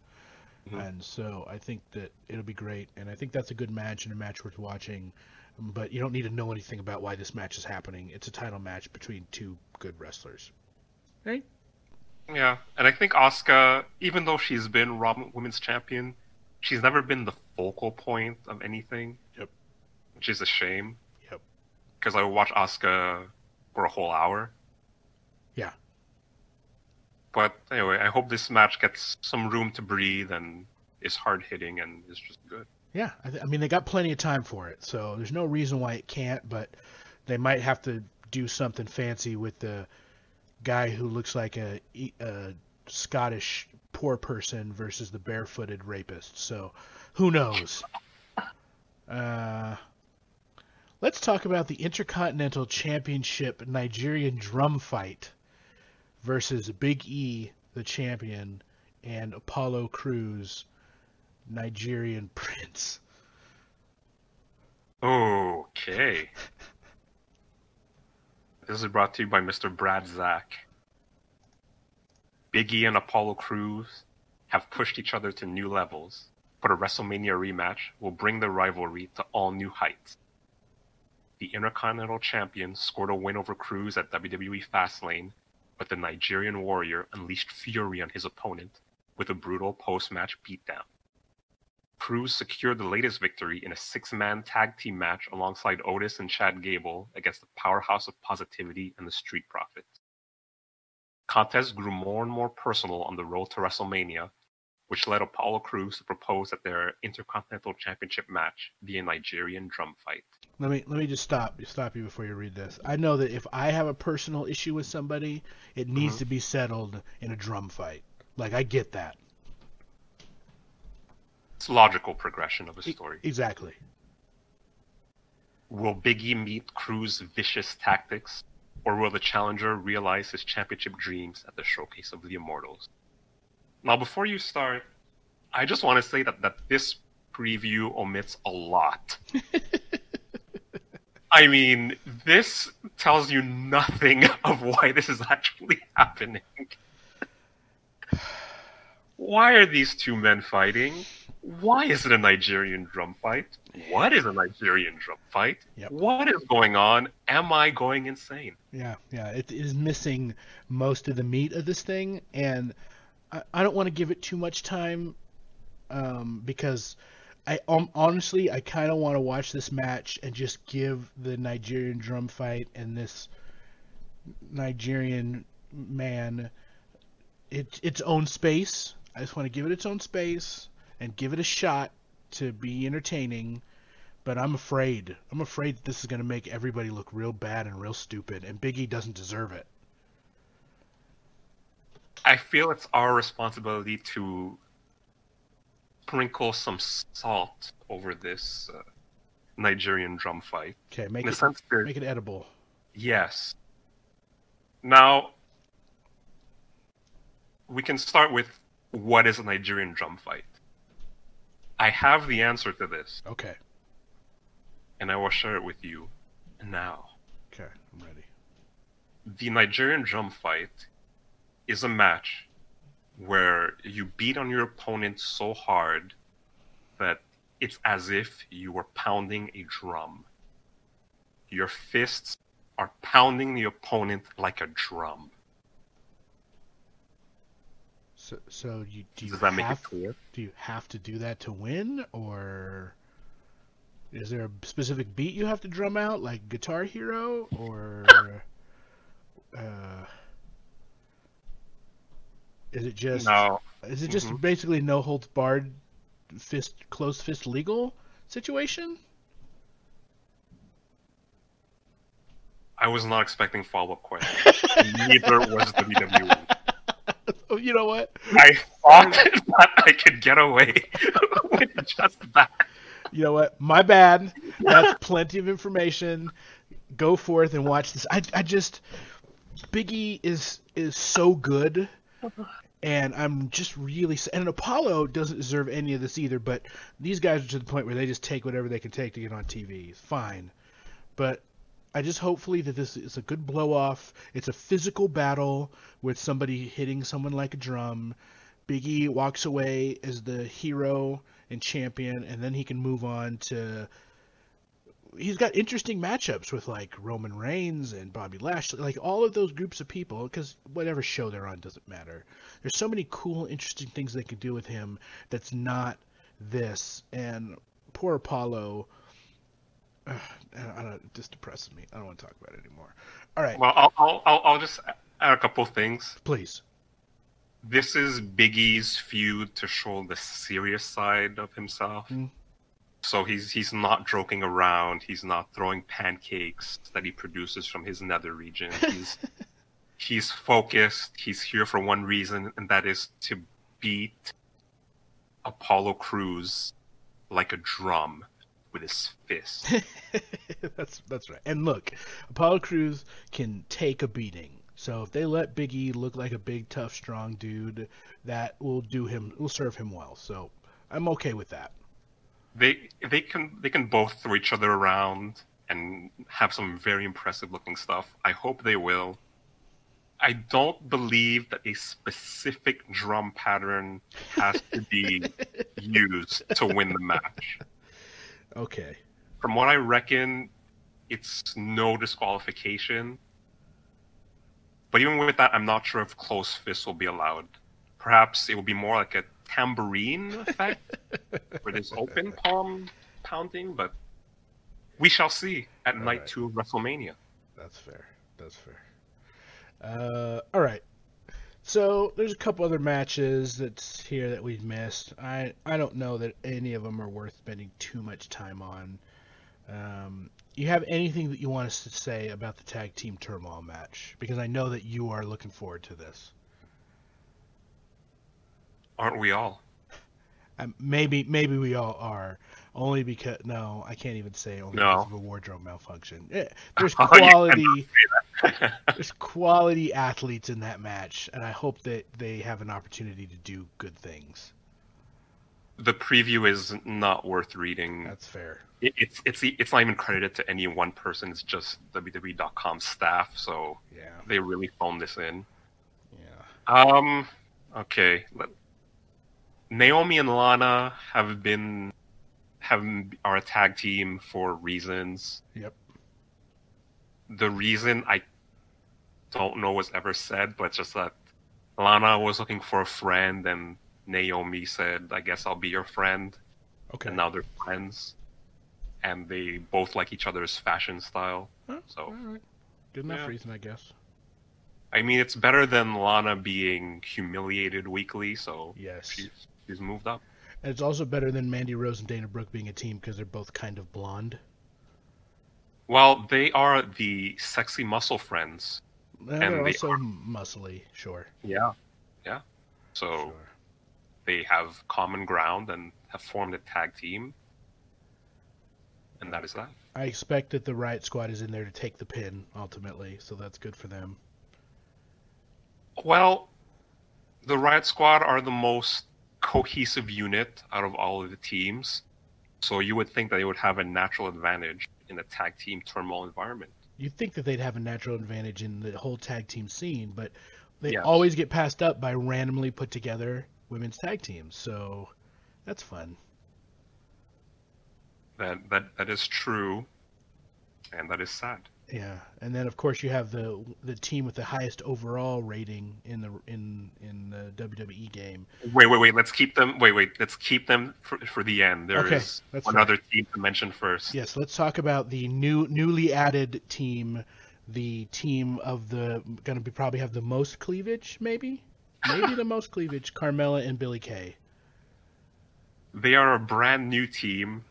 Mhm. And so I think that it'll be great, and I think that's a good match and a match worth watching. But you don't need to know anything about why this match is happening. It's a title match between two good wrestlers. Right? Yeah, and I think Asuka, even though she's been Raw Women's Champion, she's never been the focal point of anything. Yep. Which is a shame. Yep. Because I would watch Asuka for a whole hour. Yeah. But anyway, I hope this match gets some room to breathe and is hard hitting and is just good. Yeah, I, th- I mean they got plenty of time for it, so there's no reason why it can't. But they might have to do something fancy with the guy who looks like a, a Scottish poor person versus the barefooted rapist. So, who knows? Uh, let's talk about the Intercontinental Championship Nigerian drum fight versus Big E, the champion, and Apollo Crews, Nigerian prince. Okay. this is brought to you by Mr. Brad Zach. Big E and Apollo Crews have pushed each other to new levels, but a WrestleMania rematch will bring the rivalry to all new heights. The Intercontinental Champion scored a win over Crews at WWE Fastlane, but the Nigerian Warrior unleashed fury on his opponent with a brutal post-match beatdown. Crews secured the latest victory in a six-man tag team match alongside Otis and Chad Gable against the powerhouse of positivity and the Street Profits. Contest grew more and more personal on the road to WrestleMania, which led Apollo Crews to propose that their Intercontinental Championship match be a Nigerian drum fight. Let me let me just stop stop you before you read this. I know that if I have a personal issue with somebody, it needs Mhm. to be settled in a drum fight. Like I get that. It's a logical progression of a story. Exactly. Will Biggie meet Crew's vicious tactics, or will the challenger realize his championship dreams at the showcase of the Immortals? Now, before you start, I just want to say that, that this preview omits a lot. I mean, this tells you nothing of why this is actually happening. Why are these two men fighting? Why is it a Nigerian drum fight? What is a Nigerian drum fight? Yep. What is going on? Am I going insane? Yeah, yeah. It is missing most of the meat of this thing, and I, I don't want to give it too much time, um, because I um, honestly I kind of want to watch this match and just give the Nigerian drum fight and this Nigerian man it, its own space. I just want to give it its own space and give it a shot to be entertaining. But I'm afraid. I'm afraid that this is going to make everybody look real bad and real stupid, and Biggie doesn't deserve it. I feel it's our responsibility to sprinkle some salt over this uh, Nigerian drum fight. Okay, make it make it edible. yes. Now, we can start with what is a Nigerian drum fight. I have the answer to this, Okay, and I will share it with you now. okay, I'm ready. the Nigerian drum fight is a match where you beat on your opponent so hard that it's as if you were pounding a drum. Your fists are pounding the opponent like a drum. So, so you do you Does that make have it clear? do you have to do that to win, or is there a specific beat you have to drum out, like Guitar Hero, or uh, is it just No. is it just Mhm. basically no holds barred, fist closed fist legal situation? I was not expecting follow up questions. Neither was the WWE. Oh, you know what? I thought that I could get away with just that. You know what? My bad. That's plenty of information. Go forth and watch this. I, I just Biggie is is so good, and I'm just really and Apollo doesn't deserve any of this either. But these guys are to the point where they just take whatever they can take to get on TV. Fine, but I just hopefully that this is a good blow off. It's a physical battle with somebody hitting someone like a drum. Biggie walks away as the hero and champion, and then he can move on to. He's got interesting matchups with like Roman Reigns and Bobby Lashley, like all of those groups of people. Because whatever show they're on doesn't matter. There's so many cool, interesting things they can do with him that's not this. And poor Apollo. Uh, I don't, it just depresses me. I don't want to talk about it anymore. All right, Well, I'll, I'll, I'll, I'll just add a couple things. please. This is Big E's feud to show the serious side of himself. Mm. So he's he's not joking around. He's not throwing pancakes that he produces from his nether region. He's he's focused. He's here for one reason, and that is to beat Apollo Crews like a drum with his fist. that's that's right. And look, Apollo Crews can take a beating. So if they let Big E look like a big, tough, strong dude, that will do him, will serve him well. So I'm okay with that. They they can they can both throw each other around and have some very impressive looking stuff. I hope they will. I don't believe that a specific drum pattern has to be used to win the match. Okay. From what I reckon, it's no disqualification. But even with that, I'm not sure if close fists will be allowed. Perhaps it will be more like a tambourine effect, for this open palm pounding, but we shall see at All night right. two of WrestleMania. That's fair. That's fair. Uh, all right. So there's a couple other matches that's here that we've missed. I I don't know that any of them are worth spending too much time on. Um, you have anything that you want us to say about the tag team turmoil match? Because I know that you are looking forward to this. Aren't we all? Um, maybe maybe we all are. Only because no, I can't even say only No. because of a wardrobe malfunction. There's Oh, quality. there's quality athletes in that match, and I hope that they have an opportunity to do good things. the preview is not worth reading. That's fair. It, it's it's it's not even credited to any one person. It's just WWE.com staff. So Yeah, they really phoned this in. yeah. Um. Okay. Let- Naomi and Lana have been have are a tag team for reasons. Yep. The reason I don't know was ever said, but just that Lana was looking for a friend, and Naomi said, "I guess I'll be your friend." Okay. And now they're friends, and they both like each other's fashion style. Huh, So all right. Good enough Yeah. reason, I guess. I mean, it's better than Lana being humiliated weekly. So Yes. she's she's moved up. And it's also better than Mandy Rose and Dana Brooke being a team because they're both kind of blonde. Well, they are the sexy muscle friends. Uh, And they're they also muscly, sure. Yeah. Yeah. So sure. they have common ground and have formed a tag team. And that is that. I expect that the Riot Squad is in there to take the pin ultimately, so that's good for them. Well, the Riot Squad are the most cohesive unit out of all of the teams. So you would think that they would have a natural advantage in a tag team turmoil environment. You'd think that they'd have a natural advantage in the whole tag team scene, but they Yes. always get passed up by randomly put together women's tag teams. So that's fun. That that that is true, and that is sad. Yeah, and then of course you have the the team with the highest overall rating in the in in the WWE game. Wait, wait, wait. Let's keep them. Wait, wait. Let's keep them for, for the end. There Okay, is one fine. other team to mention first. Yes, let's talk about the new newly added team, the team of the going to be probably have the most cleavage, maybe, maybe the most cleavage. Carmella and Billie Kay. They are a brand new team,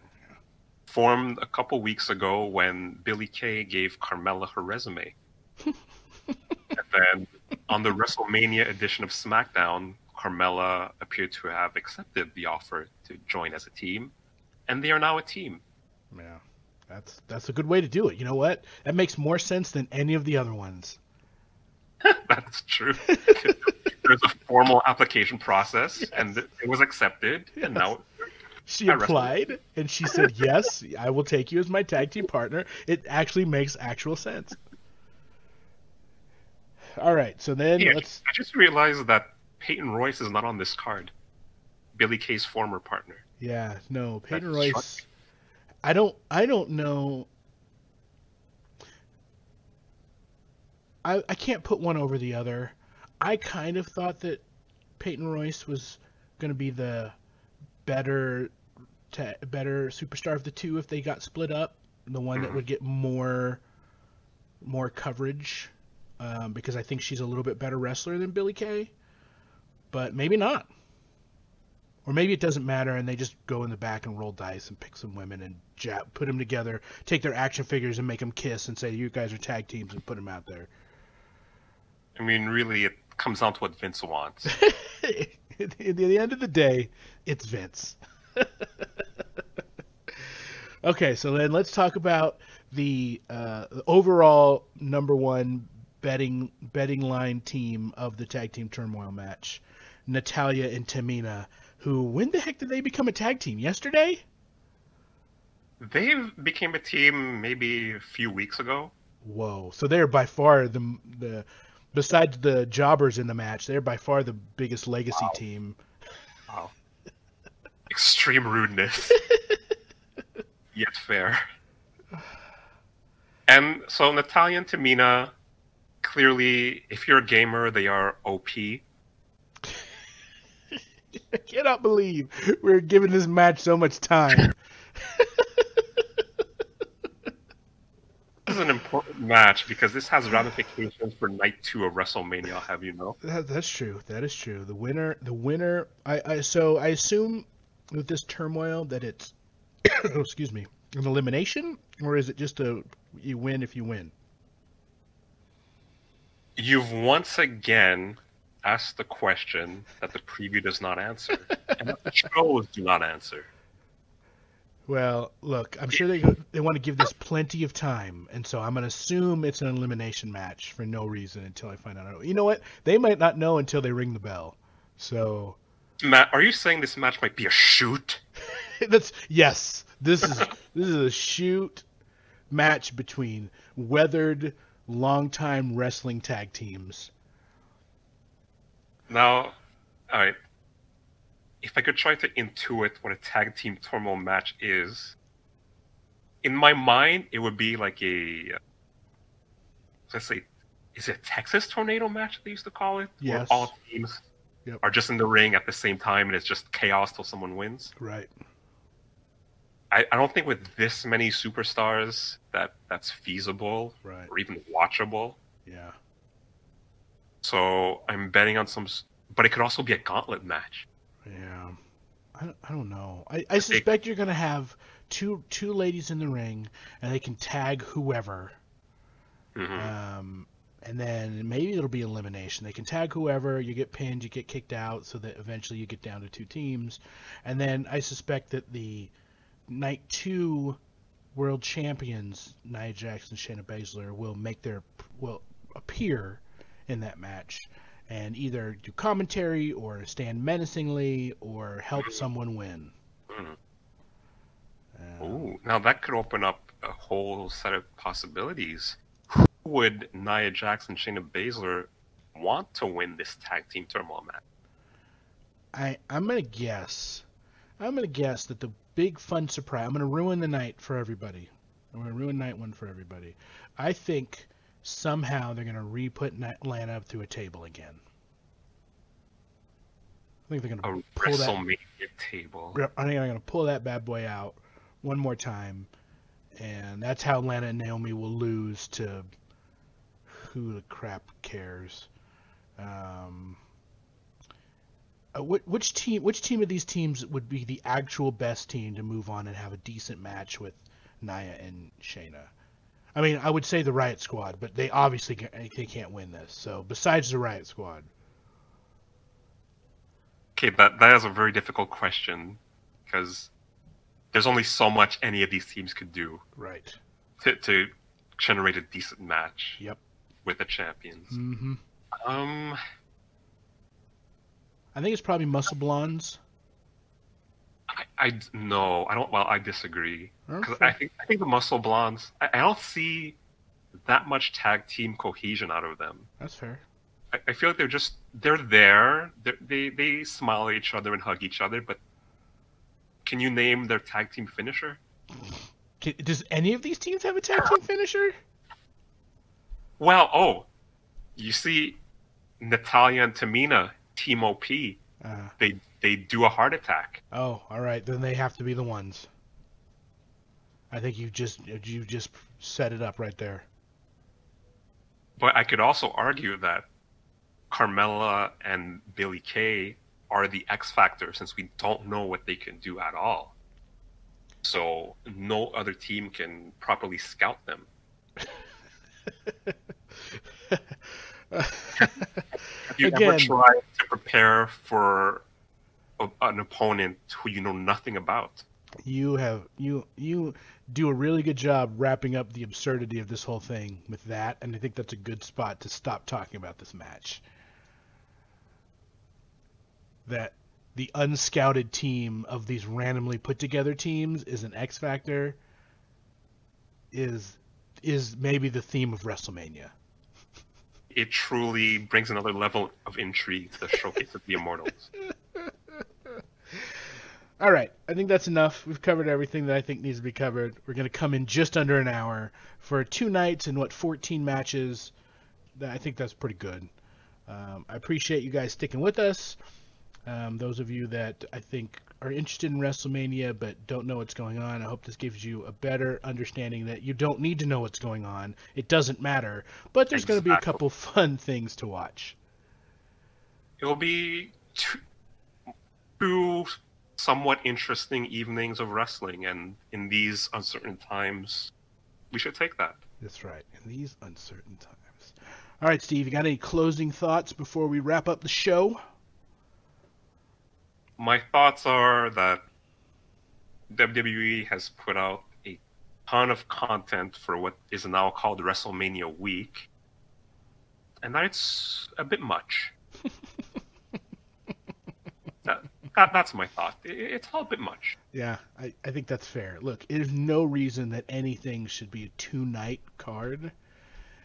formed a couple weeks ago when Billie Kay gave Carmella her resume. and then on the WrestleMania edition of SmackDown, Carmella appeared to have accepted the offer to join as a team, and they are now a team. Yeah, that's that's a good way to do it. You know what? That makes more sense than any of the other ones. That's true. There's a formal application process, and it was accepted, and now She applied and she said, "Yes, I will take you as my tag team partner." It actually makes actual sense. All right, so then Yeah, let's. I just realized that Peyton Royce is not on this card. Billie Kay's former partner. Yeah, no, Peyton That's Royce. I don't. I don't know. I I can't put one over the other. I kind of thought that Peyton Royce was going to be the better, ta better superstar of the two if they got split up. The one that would get more, more coverage, um, because I think she's a little bit better wrestler than Billie Kay. But maybe not. Or maybe it doesn't matter and they just go in the back and roll dice and pick some women and jab, put them together, take their action figures and make them kiss and say, you guys are tag teams and put them out there. I mean, really, it comes down to what Vince wants. At the end of the day, it's Vince. okay, so then let's talk about the uh, overall number one betting betting line team of the tag team turmoil match, Natalya and Tamina. Who? When the heck did they become a tag team? Yesterday? They became a team maybe a few weeks ago. Whoa! So they're by far the the besides the jobbers in the match, they're by far the biggest legacy Wow. team. Wow. Extreme rudeness. Yet fair. And so Natalya and Tamina, clearly, if you're a gamer, they are OP. I cannot believe we're giving this match so much time. This is an important match because this has ramifications for night two of WrestleMania, I'll have you know. That, that's true. That is true. The winner, the winner. I, I so I assume with this turmoil that it's, oh, excuse me, an elimination, or is it just a you win if you win? You've once again asked the question that the preview does not answer, and the shows do not answer. Well, look, I'm sure they they want to give this plenty of time, and so I'm gonna assume it's an elimination match for no reason until I find out. You know what? They might not know until they ring the bell. So Matt, are you saying this match might be a shoot? that's yes. This is this is a shoot match between weathered, longtime wrestling tag teams. Now, all right. If I could try to intuit what a tag team turmoil match is, in my mind, it would be like a, let's say, is it a Texas tornado match they used to call it? Yes. Where all teams Yep. are just in the ring at the same time and it's just chaos till someone wins. Right. I, I don't think with this many superstars that that's feasible Right. or even watchable. Yeah. So I'm betting on some, but it could also be a gauntlet match. Yeah. I don't, I don't know. I, I suspect you're gonna have two two ladies in the ring, and they can tag whoever. hmm Um, and then maybe it'll be elimination. They can tag whoever. You get pinned, you get kicked out, so that eventually you get down to two teams. And then I suspect that the night two world champions, Nia Jax and Shayna Baszler, will make their will appear in that match and either do commentary or stand menacingly or help someone win. Mhm. Um, Ooh, now that could open up a whole set of possibilities. Who would Nia Jackson, Shayna Baszler want to win this tag team turmoil match? I I'm gonna guess. I'm gonna guess that the big fun surprise. I'm gonna ruin the night for everybody. I'm gonna ruin night one for everybody. I think somehow they're gonna re-put Na- Lana up through a table again. I think they're gonna pull that. WrestleMania table. I think they're gonna pull that bad boy out one more time, and that's how Lana and Naomi will lose to who the crap cares. Um, uh, which, which team? Which team of these teams would be the actual best team to move on and have a decent match with Nia and Shayna? I mean, I would say the Riot Squad, but they obviously ca- they can't win this. So besides the Riot Squad, Okay, that that is a very difficult question because there's only so much any of these teams could do right? to, to generate a decent match Yep. with the champions. Mm-hmm. Um, I think it's probably Muscle Blondes. I, I no, I don't. Well, I disagree because Okay. I think I think the Muscle Blondes. I, I don't see that much tag team cohesion out of them. That's fair. I, I feel like they're just they're there. They're, they they smile at each other and hug each other, but can you name their tag team finisher? Does any of these teams have a tag team finisher? Well, oh, you see, Natalya and Tamina, Team OP, Uh, they they do a heart attack. oh, all right. Then they have to be the ones. I think you just you just set it up right there. But I could also argue that Carmella and Billie Kay are the X factor since we don't know what they can do at all. So no other team can properly scout them. Have you ever Again- tried to prepare for an opponent who you know nothing about? you have you you do a really good job wrapping up the absurdity of this whole thing with that, and I think that's a good spot to stop talking about this match. That the unscouted team of these randomly put together teams is an X factor is is maybe the theme of WrestleMania. It truly brings another level of intrigue to the showcase of the Immortals. All right, I think that's enough. We've covered everything that I think needs to be covered. We're going to come in just under an hour for two nights and what 14 matches. I think that's pretty good. Um, I appreciate you guys sticking with us. Um, those of you that I think are interested in WrestleMania but don't know what's going on, I hope this gives you a better understanding that you don't need to know what's going on. It doesn't matter, but there's going to be a couple fun things to watch. It'll be two, two somewhat interesting evenings of wrestling, and in these uncertain times, we should take that. That's right. In these uncertain times. All right, Steve, you got any closing thoughts before we wrap up the show? My thoughts are that WWE has put out a ton of content for what is now called WrestleMania week, and that it's a bit much. that, that, that's my thought. It's all a bit much. Yeah, I, I think that's fair. Look, there's no reason that anything should be a two night card.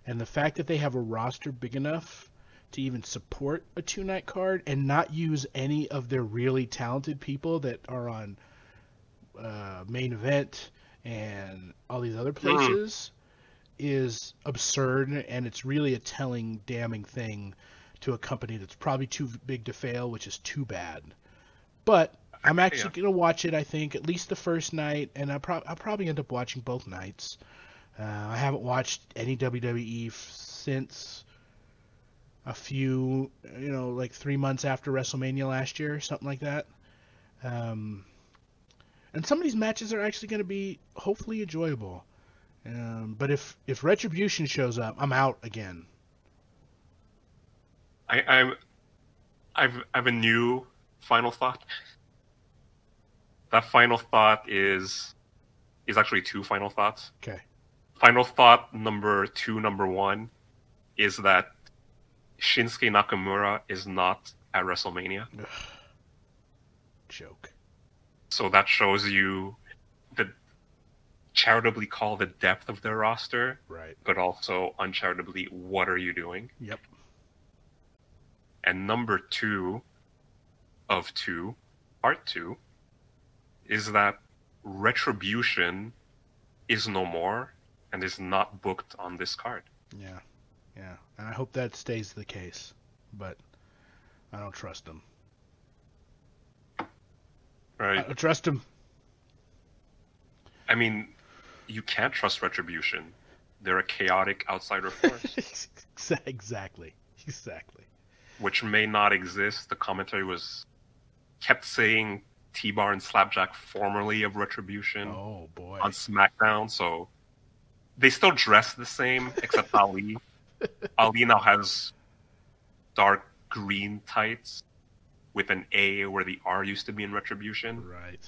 And the fact that they have a roster big enough to even support a two night card and not use any of their really talented people that are on uh, main event and all these other places is absurd and it's really a telling damning thing to a company that's probably too big to fail which is too bad but i'm actually going to watch it i think at least the first night and I'll, prob- I'll probably end up watching both nights uh, i haven't watched any wwe f- since a few you know like three months after wrestlemania last year or something like that um, and some of these matches are actually going to be hopefully enjoyable. Um, but if if Retribution shows up, I'm out again. I, I'm, I've, I have a new final thought. That final thought is is actually two final thoughts. Okay. Final thought number two, number one, is that Shinsuke Nakamura is not at WrestleMania. Joke. So that shows you the charitably call the depth of their roster, Right. but also uncharitably, what are you doing? Yep. And number two of two, part two, is that Retribution is no more and is not booked on this card. Yeah. Yeah. And I hope that stays the case. But I don't trust them. I Right? don't trust them. I mean, you can't trust Retribution. They're a chaotic outsider force, exactly. Exactly. which may not exist. The commentary was kept saying T Bar and Slapjack formerly of Retribution. Oh boy. on SmackDown, so they still dress the same, except Ali. Ali now has dark green tights with an A where the R used to be in Retribution, Right.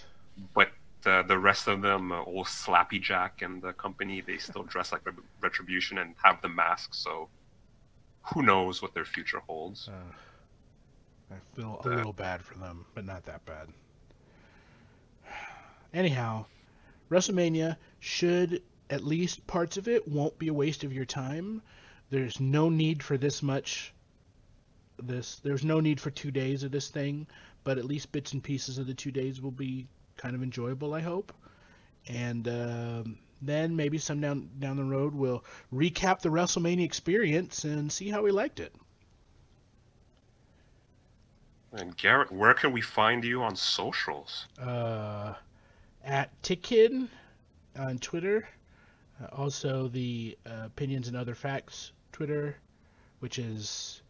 but uh, the rest of them, uh, old Slappy Jack and the company, they still dress like Retribution and have the mask. So who knows what their future holds? Uh, I feel a little bad for them, but not that bad. Anyhow, WrestleMania should at least parts of it won't be a waste of your time. There's no need for this much. This there's no need for two days of this thing, but at least bits and pieces of the two days will be kind of enjoyable. I hope, and um, then maybe some down down the road we'll recap the WrestleMania experience and see how we liked it. And Garrett, where can we find you on socials? uh, at Tickid on Twitter. Uh, also, the uh, Opinions and Other Facts Twitter, which is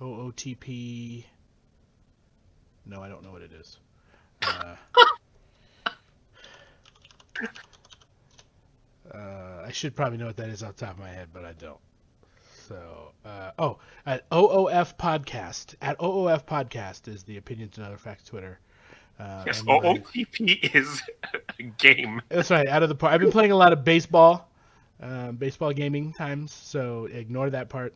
OOTP. No, I don't know what it is. Uh, uh, I should probably know what that is off top of my head, but I don't. So, uh, oh, at OOF Podcast at OOF Podcast is the Opinions and Other Facts Twitter. Uh, yes, OOTP is a game. That's right. Out of the park. I've been playing a lot of baseball, um, baseball gaming times. So ignore that part.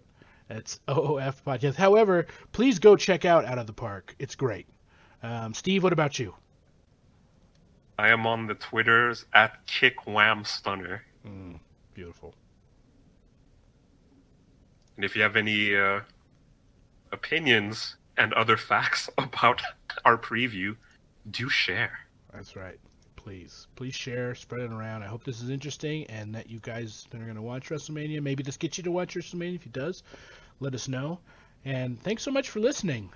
It's OOF Podcast. However, please go check out Out of the Park. It's great. Um, Steve, what about you? I am on the Twitters at Kick Wham Stunner. Mm, beautiful. And if you have any uh, opinions and other facts about our preview, do share. That's right. Please, please share, spread it around. I hope this is interesting and that you guys that are going to watch WrestleMania, maybe this gets you to watch WrestleMania. If it does, let us know. And thanks so much for listening.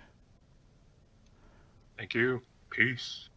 Thank you. Peace.